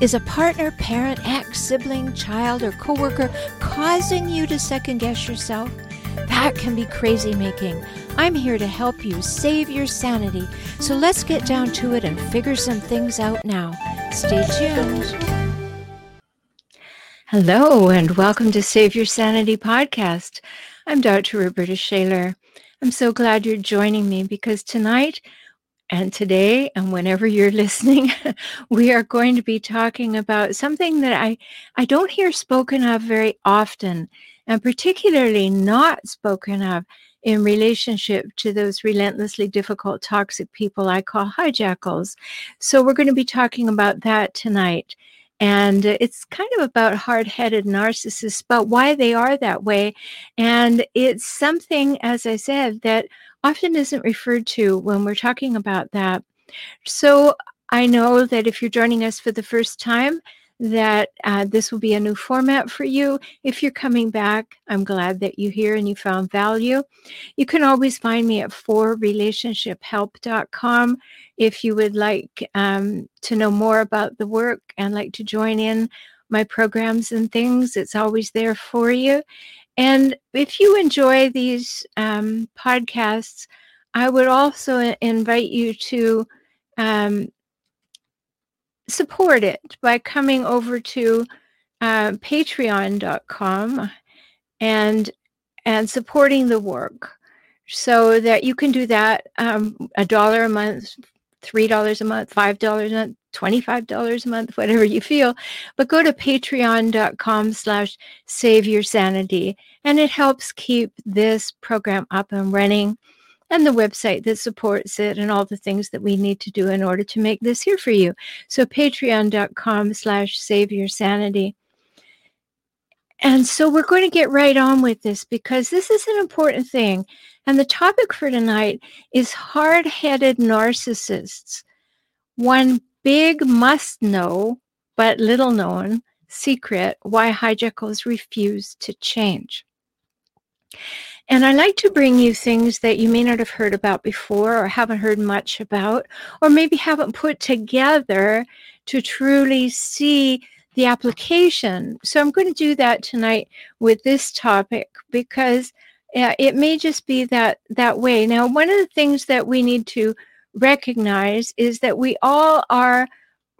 Is a partner, parent, ex, sibling, child, or coworker causing you to second guess yourself? That can be crazy making. I'm here to help you save your sanity. So let's get down to it and figure some things out now. Stay tuned. Hello, and welcome to Save Your Sanity podcast. I'm Dr. Roberta Shaler. I'm so glad you're joining me because tonight and today, and whenever you're listening, we are going to be talking about something that I, I don't hear spoken of very often, and particularly not spoken of in relationship to those relentlessly difficult, toxic people I call hijackals. So, we're going to be talking about that tonight. And it's kind of about hard headed narcissists, but why they are that way. And it's something, as I said, that often isn't referred to when we're talking about that. So I know that if you're joining us for the first time, that uh, this will be a new format for you. If you're coming back, I'm glad that you're here and you found value. You can always find me at forrelationshiphelp.com if you would like um, to know more about the work and like to join in my programs and things. It's always there for you. And if you enjoy these um, podcasts, I would also invite you to um, support it by coming over to uh, patreon.com and and supporting the work so that you can do that um, a dollar a month three dollars a month five dollars a month $25 a month, whatever you feel, but go to patreon.com slash save your sanity. And it helps keep this program up and running and the website that supports it and all the things that we need to do in order to make this here for you. So patreon.com slash save your sanity. And so we're going to get right on with this because this is an important thing. And the topic for tonight is hard headed narcissists. One big must know, but little known secret why hijackals refuse to change. And I like to bring you things that you may not have heard about before or haven't heard much about, or maybe haven't put together to truly see the application. So I'm going to do that tonight with this topic because uh, it may just be that that way. Now, one of the things that we need to recognize is that we all are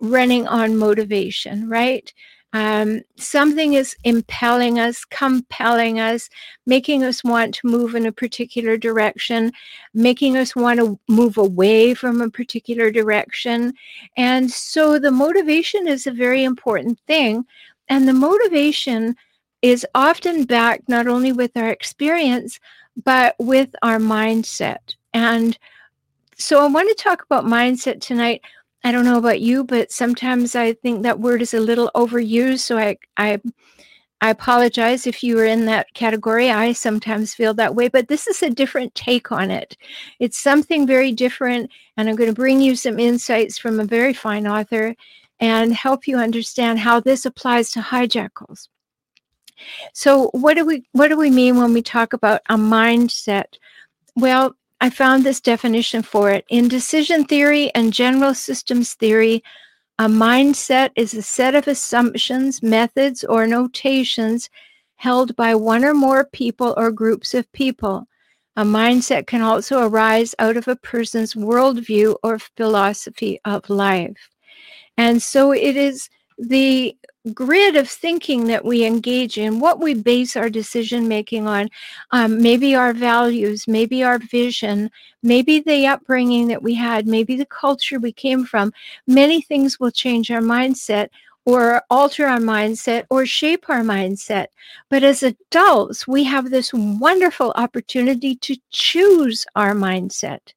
running on motivation, right? Um, something is impelling us, compelling us, making us want to move in a particular direction, making us want to move away from a particular direction. And so the motivation is a very important thing. And the motivation is often backed not only with our experience, but with our mindset. And so I want to talk about mindset tonight. I don't know about you, but sometimes I think that word is a little overused. So I, I, I apologize if you were in that category. I sometimes feel that way, but this is a different take on it. It's something very different, and I'm going to bring you some insights from a very fine author and help you understand how this applies to hijackals. So, what do we what do we mean when we talk about a mindset? Well, I found this definition for it. In decision theory and general systems theory, a mindset is a set of assumptions, methods, or notations held by one or more people or groups of people. A mindset can also arise out of a person's worldview or philosophy of life. And so it is the grid of thinking that we engage in, what we base our decision making on, um, maybe our values, maybe our vision, maybe the upbringing that we had, maybe the culture we came from, many things will change our mindset or alter our mindset or shape our mindset. But as adults, we have this wonderful opportunity to choose our mindset.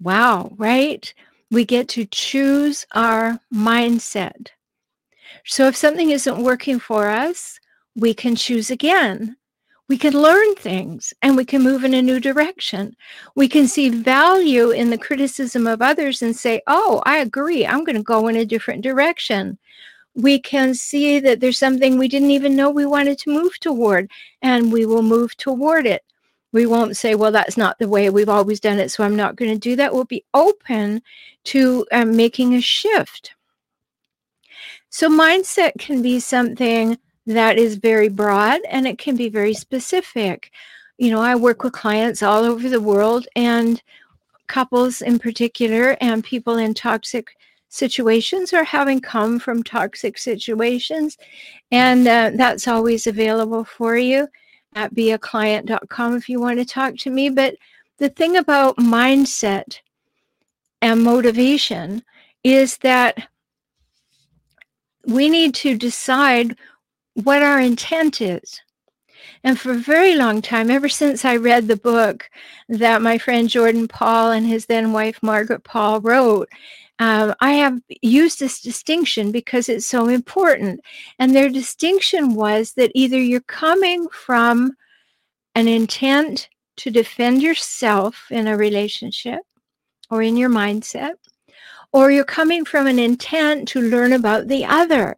Wow, right? We get to choose our mindset. So if something isn't working for us, we can choose again. We can learn things and we can move in a new direction. We can see value in the criticism of others and say, Oh, I agree. I'm going to go in a different direction. We can see that there's something we didn't even know we wanted to move toward, and we will move toward it. We won't say, Well, that's not the way we've always done it, so I'm not going to do that. We'll be open to um, making a shift. So, mindset can be something that is very broad and it can be very specific. You know, I work with clients all over the world and couples in particular and people in toxic situations or having come from toxic situations. And uh, that's always available for you at beaclient.com if you want to talk to me. But the thing about mindset and motivation is that we need to decide what our intent is. And for a very long time, ever since I read the book that my friend Jordan Paul and his then wife Margaret Paul wrote, um, I have used this distinction because it's so important. And their distinction was that either you're coming from an intent to defend yourself in a relationship or in your mindset, or you're coming from an intent to learn about the other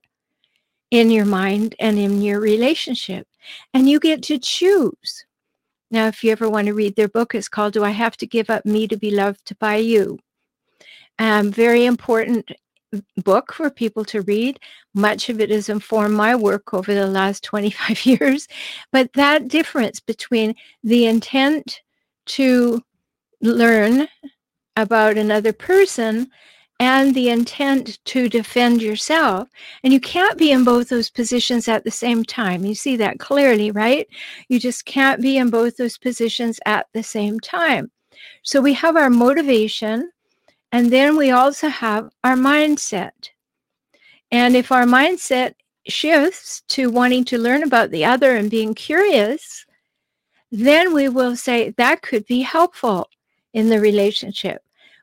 in your mind and in your relationship. And you get to choose. Now, if you ever want to read their book, it's called Do I Have to Give Up Me to Be Loved by You? Um, very important book for people to read. Much of it has informed my work over the last 25 years. But that difference between the intent to learn about another person and the intent to defend yourself. And you can't be in both those positions at the same time. You see that clearly, right? You just can't be in both those positions at the same time. So we have our motivation, and then we also have our mindset. And if our mindset shifts to wanting to learn about the other and being curious, then we will say that could be helpful in the relationship.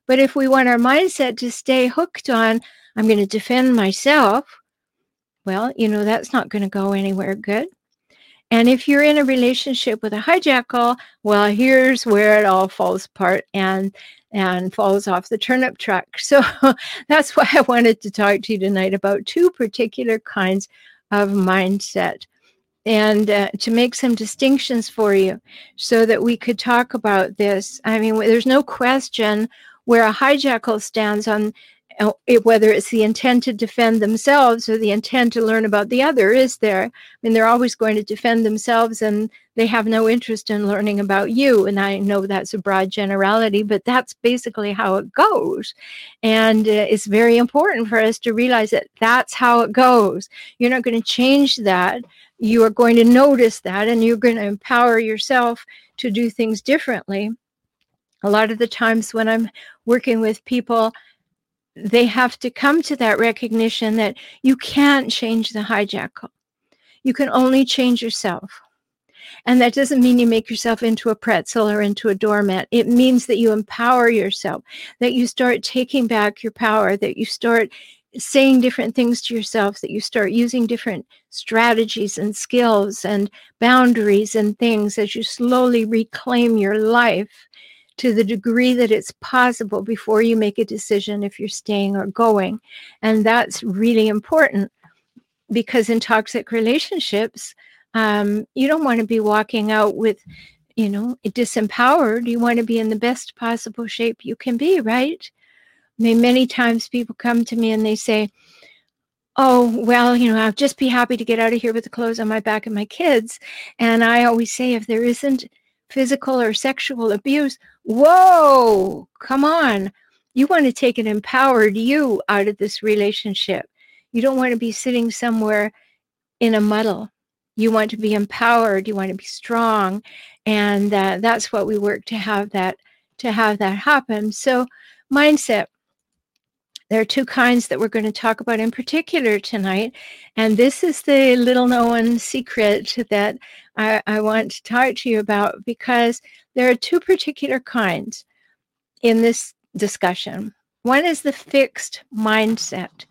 But if we want our mindset to stay hooked on, I'm going to defend myself, well, you know, that's not going to go anywhere good. And if you're in a relationship with a hijackal, well, here's where it all falls apart and and falls off the turnip truck. So that's why I wanted to talk to you tonight about two particular kinds of mindset and uh, to make some distinctions for you so that we could talk about this. I mean, there's no question where a hijackal stands on uh, whether it's the intent to defend themselves or the intent to learn about the other is there. I mean, they're always going to defend themselves and they have no interest in learning about you. And I know that's a broad generality, but that's basically how it goes. And uh, it's very important for us to realize that that's how it goes. You're not going to change that. You are going to notice that and you're going to empower yourself to do things differently a lot of the times when I'm working with people, they have to come to that recognition that you can't change the hijackal. You can only change yourself. And that doesn't mean you make yourself into a pretzel or into a doormat. It means that you empower yourself, that you start taking back your power, that you start saying different things to yourself, that you start using different strategies and skills and boundaries and things as you slowly reclaim your life to the degree that it's possible before you make a decision if you're staying or going. And that's really important because in toxic relationships, um, you don't want to be walking out with, you know, disempowered. You want to be in the best possible shape you can be, right? I mean, many times people come to me and they say, oh, well, you know, I'll just be happy to get out of here with the clothes on my back and my kids. And I always say, if there isn't physical or sexual abuse, whoa, come on. You want to take an empowered you out of this relationship. You don't want to be sitting somewhere in a muddle. You want to be empowered. You want to be strong, and uh, that's what we work to have that to have that happen. So, mindset. There are two kinds that we're going to talk about in particular tonight. And this is the little known secret that I, I want to talk to you about because there are two particular kinds in this discussion. One is the fixed mindset.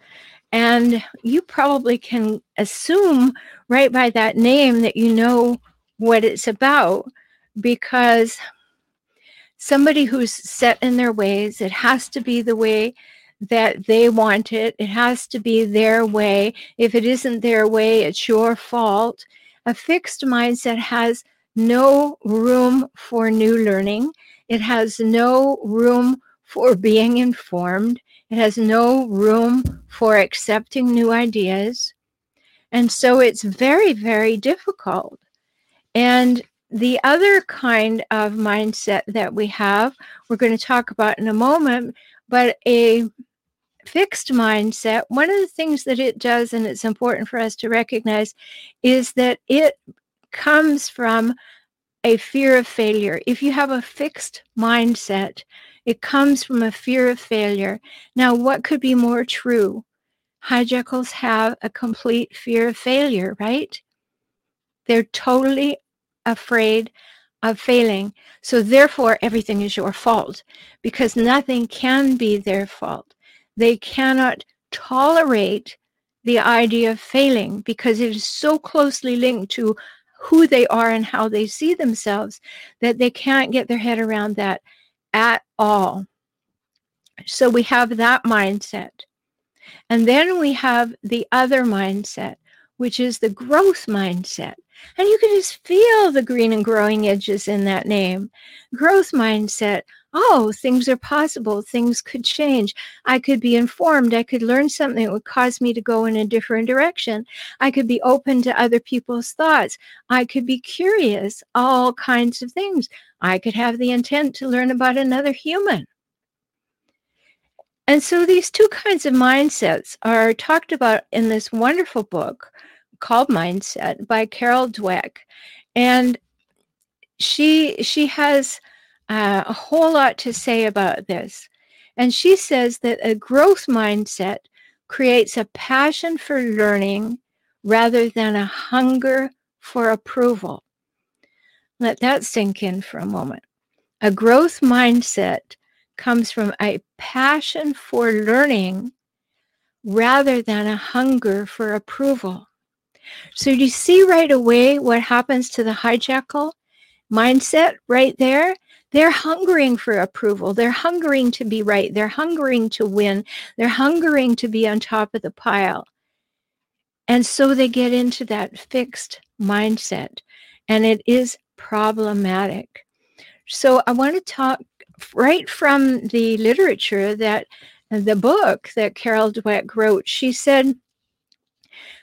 And you probably can assume right by that name that you know what it's about because somebody who's set in their ways, it has to be the way that they want it. It has to be their way. If it isn't their way, it's your fault. A fixed mindset has no room for new learning. It has no room for being informed. It has no room for accepting new ideas. And so it's very, very difficult. And the other kind of mindset that we have, we're going to talk about in a moment, but a fixed mindset, one of the things that it does, and it's important for us to recognize, is that it comes from a fear of failure. If you have a fixed mindset, it comes from a fear of failure. Now, what could be more true? Hijackals have a complete fear of failure, right? They're totally afraid of failing. So, therefore, everything is your fault because nothing can be their fault. They cannot tolerate the idea of failing because it is so closely linked to who they are and how they see themselves that they can't get their head around that at all. So we have that mindset. And then we have the other mindset, which is the growth mindset. And you can just feel the green and growing edges in that name. Growth mindset. Oh, things are possible. Things could change. I could be informed. I could learn something that would cause me to go in a different direction. I could be open to other people's thoughts. I could be curious, all kinds of things. I could have the intent to learn about another human. And so these two kinds of mindsets are talked about in this wonderful book called Mindset by Carol Dweck. And she she has uh, a whole lot to say about this. And she says that a growth mindset creates a passion for learning rather than a hunger for approval. Let that sink in for a moment. A growth mindset comes from a passion for learning rather than a hunger for approval. So, you see right away what happens to the hijackal mindset right there? They're hungering for approval. They're hungering to be right. They're hungering to win. They're hungering to be on top of the pile. And so they get into that fixed mindset, and it is problematic. So I want to talk right from the literature that the book that Carol Dweck wrote. She said,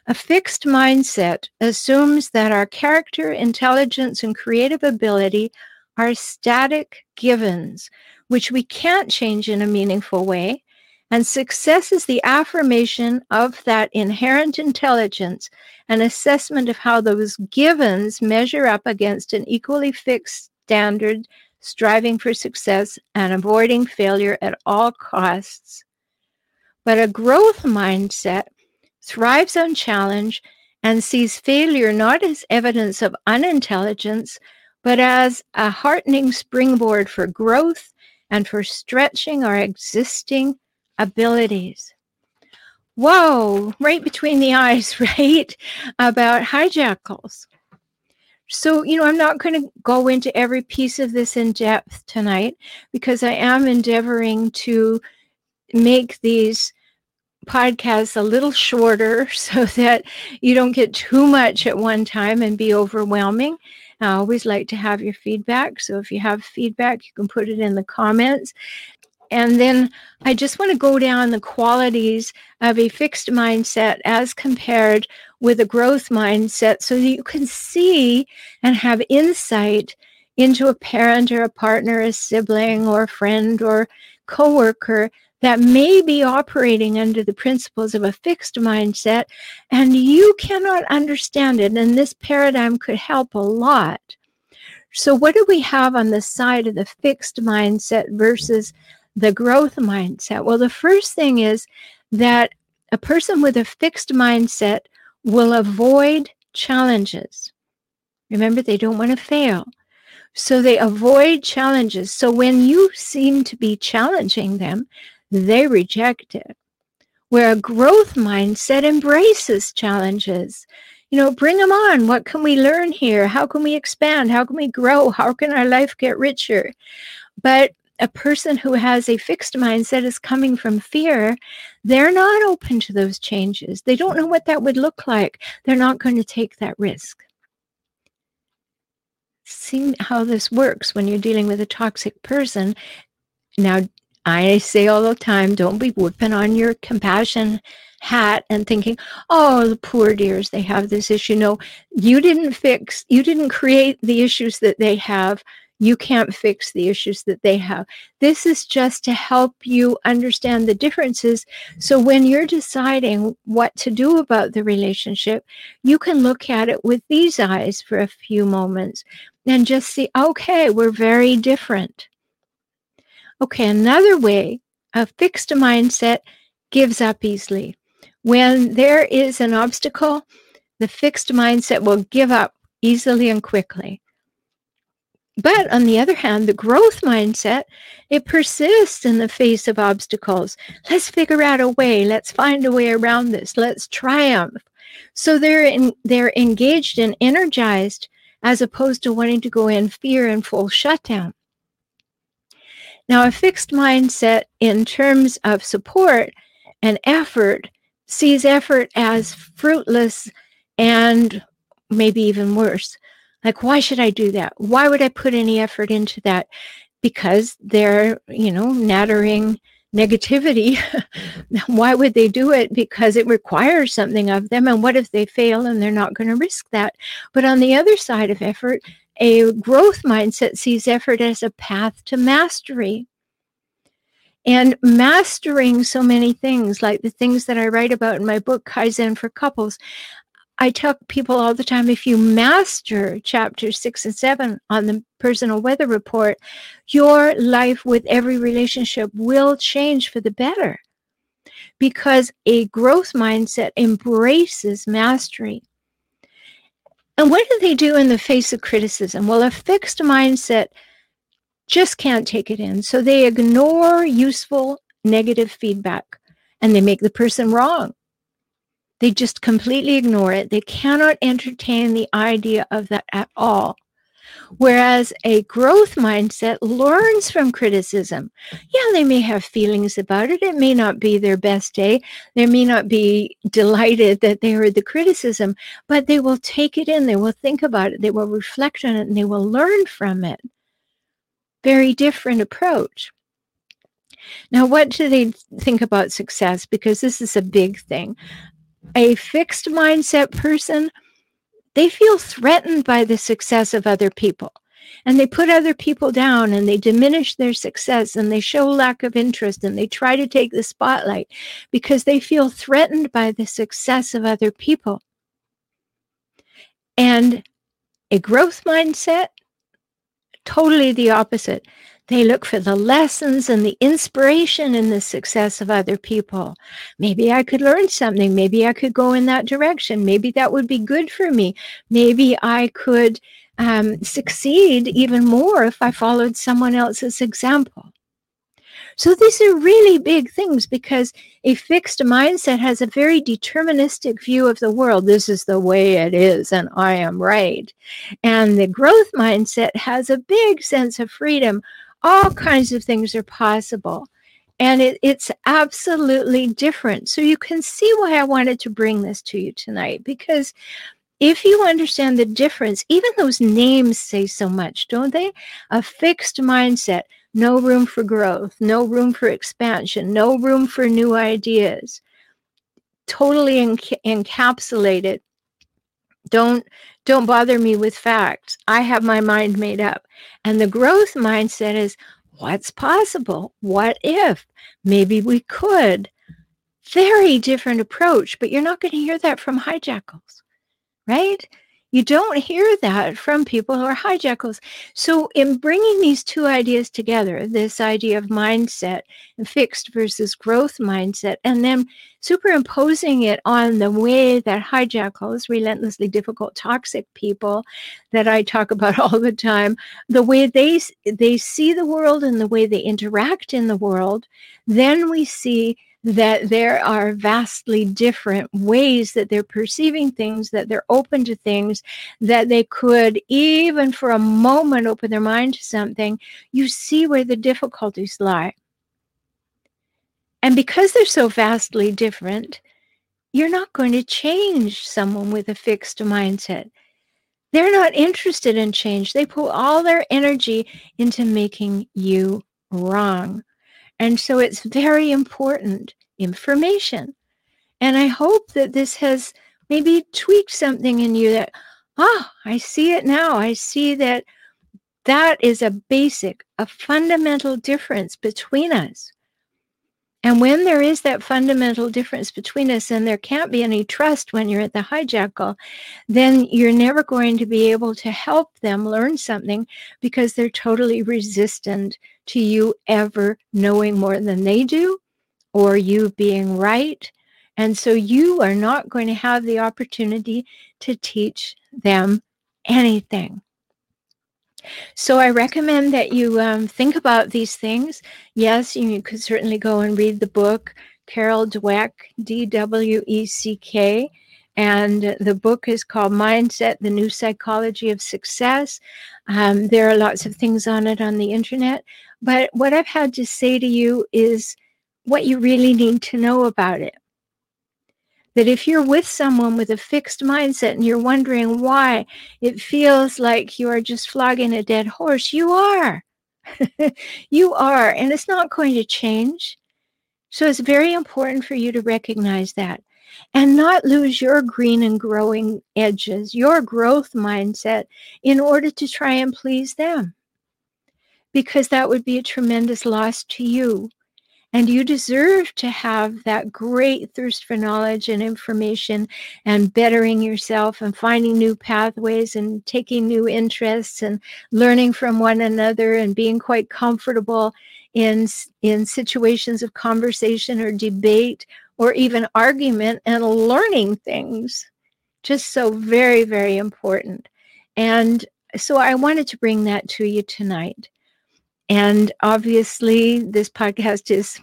a fixed mindset assumes that our character, intelligence, and creative ability are static givens, which we can't change in a meaningful way. And success is the affirmation of that inherent intelligence, an assessment of how those givens measure up against an equally fixed standard, striving for success and avoiding failure at all costs. But a growth mindset thrives on challenge and sees failure not as evidence of unintelligence, but as a heartening springboard for growth and for stretching our existing abilities. Whoa, right between the eyes, right? About hijackals. So, you know, I'm not going to go into every piece of this in depth tonight because I am endeavoring to make these podcasts a little shorter so that you don't get too much at one time and be overwhelming. I always like to have your feedback. So if you have feedback, you can put it in the comments. And then I just want to go down the qualities of a fixed mindset as compared with a growth mindset so that you can see and have insight into a parent or a partner, a sibling or a friend or coworker that may be operating under the principles of a fixed mindset, and you cannot understand it. And this paradigm could help a lot. So, what do we have on the side of the fixed mindset versus the growth mindset? Well, the first thing is that a person with a fixed mindset will avoid challenges. Remember, they don't want to fail. So they avoid challenges. So when you seem to be challenging them, they reject it. where a growth mindset embraces challenges. You know, bring them on. What can we learn here? How can we expand? How can we grow? How can our life get richer? But a person who has a fixed mindset is coming from fear, they're not open to those changes. They don't know what that would look like. They're not going to take that risk. See how this works when you're dealing with a toxic person. Now, I say all the time don't be whipping on your compassion hat and thinking, oh, the poor dears, they have this issue. No, you didn't fix, you didn't create the issues that they have you can't fix the issues that they have. This is just to help you understand the differences. So when you're deciding what to do about the relationship, you can look at it with these eyes for a few moments and just see, okay, we're very different. Okay, another way, a fixed mindset gives up easily. When there is an obstacle, the fixed mindset will give up easily and quickly. But on the other hand, the growth mindset, it persists in the face of obstacles. Let's figure out a way. Let's find a way around this. Let's triumph. So they're in, they're engaged and energized as opposed to wanting to go in fear and full shutdown. Now, a fixed mindset in terms of support and effort sees effort as fruitless and maybe even worse. Like, why should I do that? Why would I put any effort into that? Because they're, you know, nattering negativity. why would they do it? Because it requires something of them. And what if they fail and they're not going to risk that? But on the other side of effort, a growth mindset sees effort as a path to mastery. And mastering so many things, like the things that I write about in my book, Kaizen for Couples, I tell people all the time if you master chapters six and seven on the personal weather report, your life with every relationship will change for the better because a growth mindset embraces mastery. And what do they do in the face of criticism? Well, a fixed mindset just can't take it in. So they ignore useful negative feedback and they make the person wrong they just completely ignore it. They cannot entertain the idea of that at all. Whereas a growth mindset learns from criticism. Yeah, they may have feelings about it. It may not be their best day. They may not be delighted that they heard the criticism, but they will take it in. They will think about it. They will reflect on it and they will learn from it. Very different approach. Now, what do they think about success? Because this is a big thing a fixed mindset person, they feel threatened by the success of other people. And they put other people down and they diminish their success and they show lack of interest and they try to take the spotlight because they feel threatened by the success of other people. And a growth mindset, totally the opposite. They look for the lessons and the inspiration in the success of other people. Maybe I could learn something. Maybe I could go in that direction. Maybe that would be good for me. Maybe I could um, succeed even more if I followed someone else's example. So these are really big things because a fixed mindset has a very deterministic view of the world. This is the way it is, and I am right. And the growth mindset has a big sense of freedom all kinds of things are possible. And it, it's absolutely different. So you can see why I wanted to bring this to you tonight because if you understand the difference, even those names say so much, don't they? A fixed mindset, no room for growth, no room for expansion, no room for new ideas, totally enc- encapsulated. Don't don't bother me with facts. I have my mind made up. And the growth mindset is what's possible? What if? Maybe we could. Very different approach, but you're not going to hear that from hijackals, right? You don't hear that from people who are hijackals. So, in bringing these two ideas together, this idea of mindset, and fixed versus growth mindset, and then superimposing it on the way that hijackals, relentlessly difficult, toxic people that I talk about all the time, the way they they see the world and the way they interact in the world, then we see that there are vastly different ways that they're perceiving things, that they're open to things, that they could, even for a moment, open their mind to something, you see where the difficulties lie. And because they're so vastly different, you're not going to change someone with a fixed mindset. They're not interested in change. They put all their energy into making you wrong. And so it's very important information. And I hope that this has maybe tweaked something in you that, oh, I see it now. I see that that is a basic, a fundamental difference between us. And when there is that fundamental difference between us, and there can't be any trust when you're at the hijackal, then you're never going to be able to help them learn something because they're totally resistant to you ever knowing more than they do or you being right. And so you are not going to have the opportunity to teach them anything. So I recommend that you um, think about these things. Yes, you could certainly go and read the book, Carol Dweck, D W E C K. And the book is called Mindset The New Psychology of Success. Um, there are lots of things on it on the internet. But what I've had to say to you is what you really need to know about it that if you're with someone with a fixed mindset and you're wondering why it feels like you are just flogging a dead horse, you are. you are. And it's not going to change. So it's very important for you to recognize that and not lose your green and growing edges, your growth mindset, in order to try and please them. Because that would be a tremendous loss to you. And you deserve to have that great thirst for knowledge and information and bettering yourself and finding new pathways and taking new interests and learning from one another and being quite comfortable in, in situations of conversation or debate or even argument and learning things. Just so very, very important. And so I wanted to bring that to you tonight. And obviously, this podcast is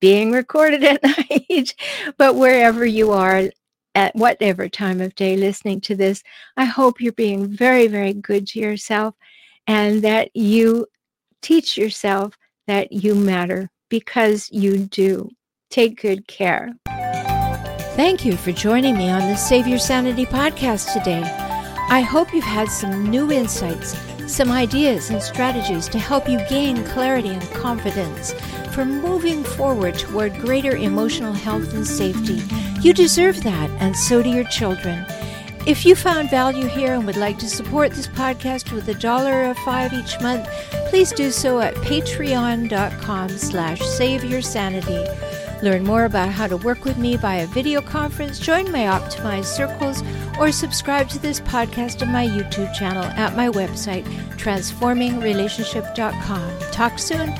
being recorded at night, but wherever you are, at whatever time of day listening to this, I hope you're being very, very good to yourself and that you teach yourself that you matter because you do. Take good care. Thank you for joining me on the Save Your Sanity podcast today. I hope you've had some new insights some ideas and strategies to help you gain clarity and confidence for moving forward toward greater emotional health and safety. You deserve that, and so do your children. If you found value here and would like to support this podcast with a dollar or five each month, please do so at patreon.com slash save your sanity. Learn more about how to work with me via video conference, join my optimized circles, or subscribe to this podcast on my YouTube channel at my website, transformingrelationship.com. Talk soon.